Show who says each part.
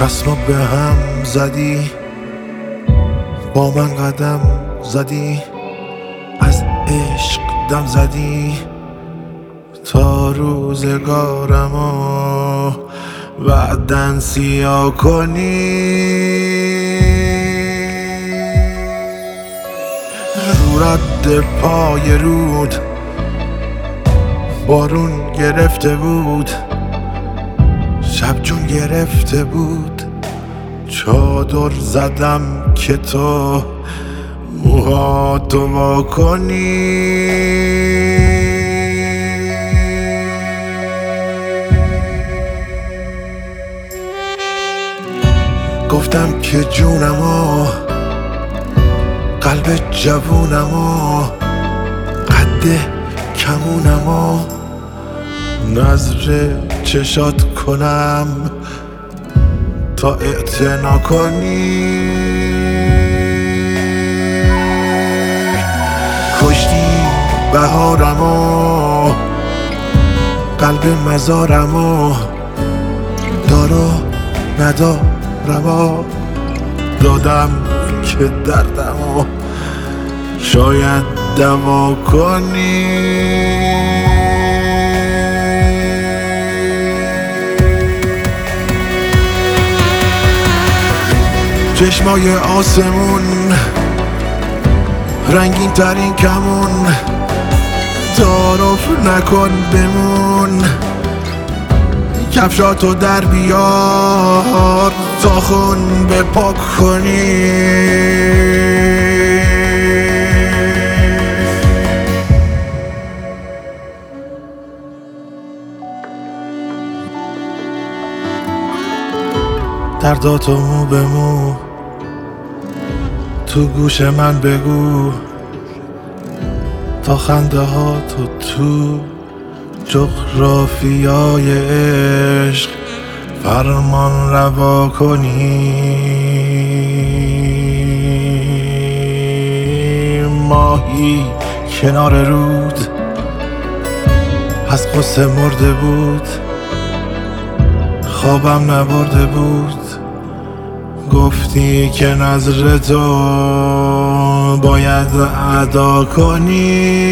Speaker 1: رسم به هم زدی. با من قدم زدی. از عشق دم زدی. تا روزگارمو بعدن سیاه کنی. رو رد پای رود. بارون گرفته بود. شب جون گرفته بود. چادر زدم که تو موهاتو وا کنی گفتم که جونمو قلب جوونمو قد کمونمو. نظر چشات کنم تا اعتنا کنی. کشتی بهارمو قلب مزارمو دارو ندارمو. دادم که دردمو شاید دوا کنی. چشمای آسمون رنگین ترین کمون. تعارف نکن بمون کفشاتو در بیار تا خون به پاک کنی. درداتو مو به مو تو گوش من بگو. تا خنده ها تو تو جغرافیای عشق فرمان روا کنی ماهی کنار رود از قصه مرده بود. خوابم نبرده بود. گفتی که نظر تو باید ادا کنی.